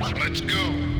Let's go.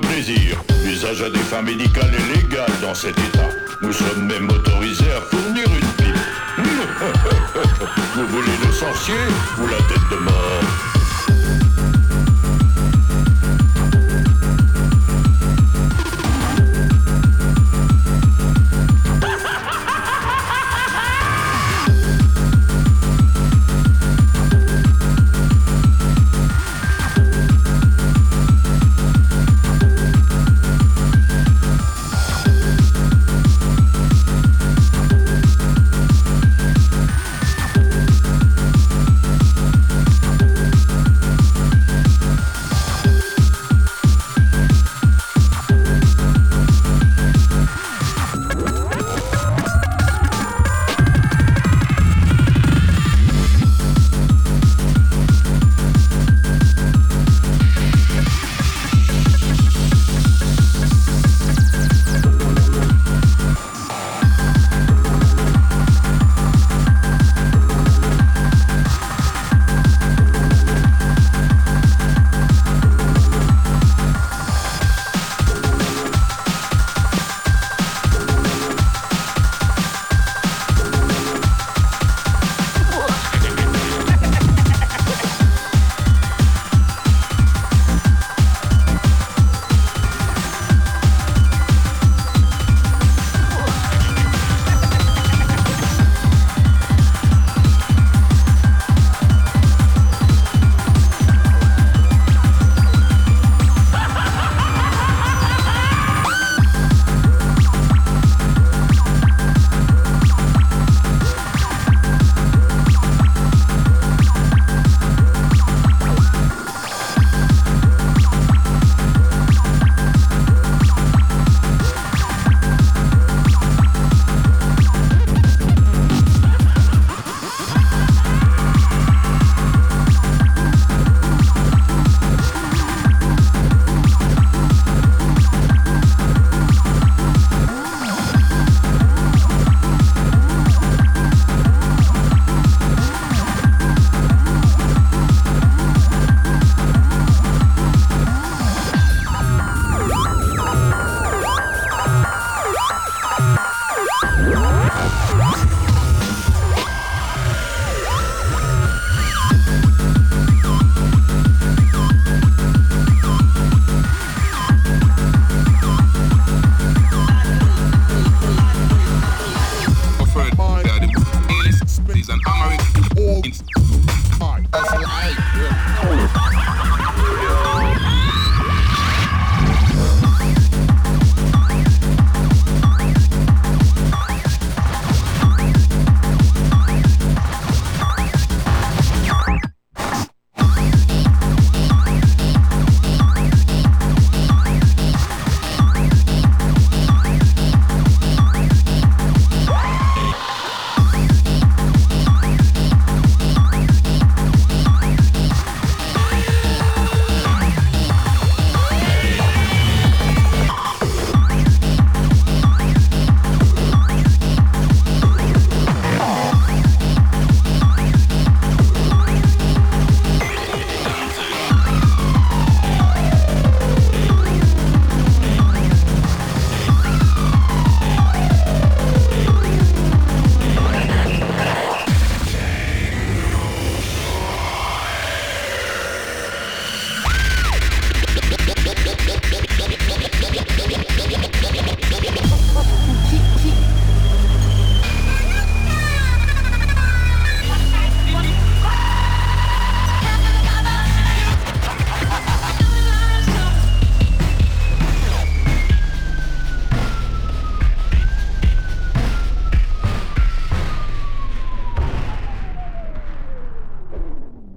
Plaisir. L'usage à des fins médicales est légal dans cet état. Nous sommes même autorisés à fournir une pipe. Vous voulez le sorcier ou la tête de mort?